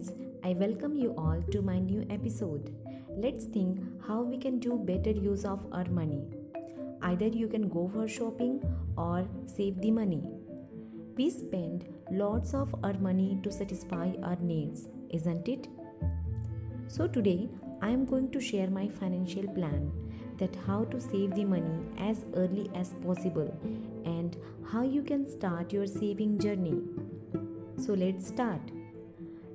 guys, I welcome you all to my new episode. Let's think how we can do better use of our money. Either you can go for shopping or save the money. We spend lots of our money to satisfy our needs, isn't it? So today I am going to share my financial plan that how to save the money as early as possible and how you can start your saving journey. So let's start.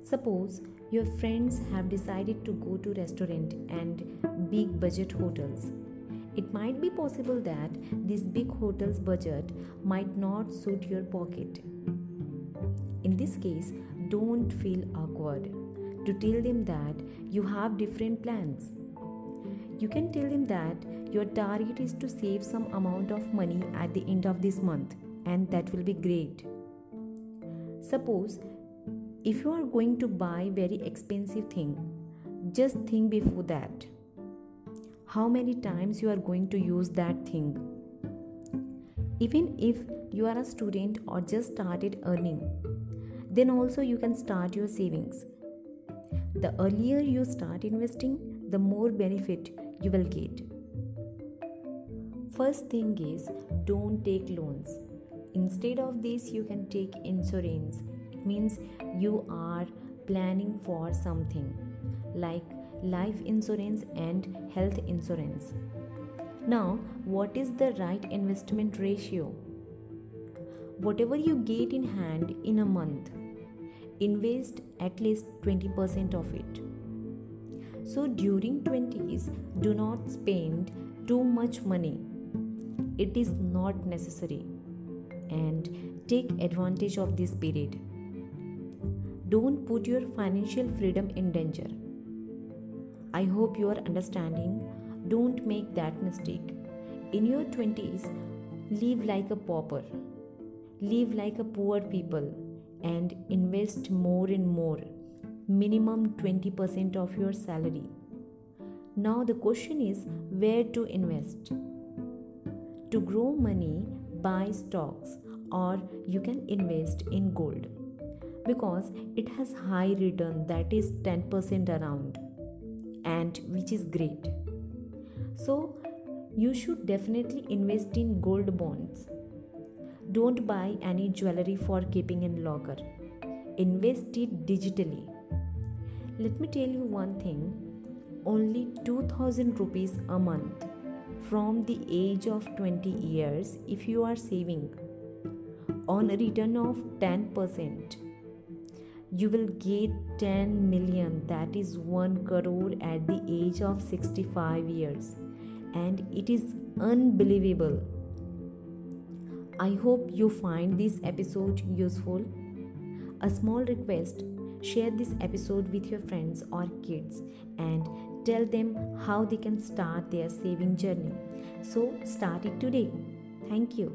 Suppose your friends have decided to go to restaurant and big budget hotels. It might be possible that this big hotel's budget might not suit your pocket. In this case, don't feel awkward to tell them that you have different plans. You can tell them that your target is to save some amount of money at the end of this month, and that will be great. Suppose if you are going to buy very expensive thing, just think before that. How many times you are going to use that thing? Even if you are a student or just started earning, then also you can start your savings. The earlier you start investing, the more benefit you will get. First thing is don't take loans Instead of this, you can take insurance. Means you are planning for something like life insurance and health insurance. Now, what is the right investment ratio? Whatever you get in hand in a month, invest at least 20% of it. So during 20s, do not spend too much money. It is not necessary and take advantage of this period. Don't put your financial freedom in danger. I hope you are understanding. Don't make that mistake. In your 20s, live like a pauper. Live like a poor people and invest more and more, minimum 20% of your salary. Now, the question is where to invest. To grow money, buy stocks or you can invest in gold because it has high return that is 10% around and which is great. So you should definitely invest in gold bonds. Don't buy any jewelry for keeping in locker. Invest it digitally. Let me tell you one thing. Only 2000 rupees a month from the age of 20 years if you are saving on a return of 10% you will get 10 million that is 1 crore at the age of 65 years and it is unbelievable i hope you find this episode useful a small request share this episode with your friends or kids and tell them how they can start their saving journey. So, start it today. Thank you.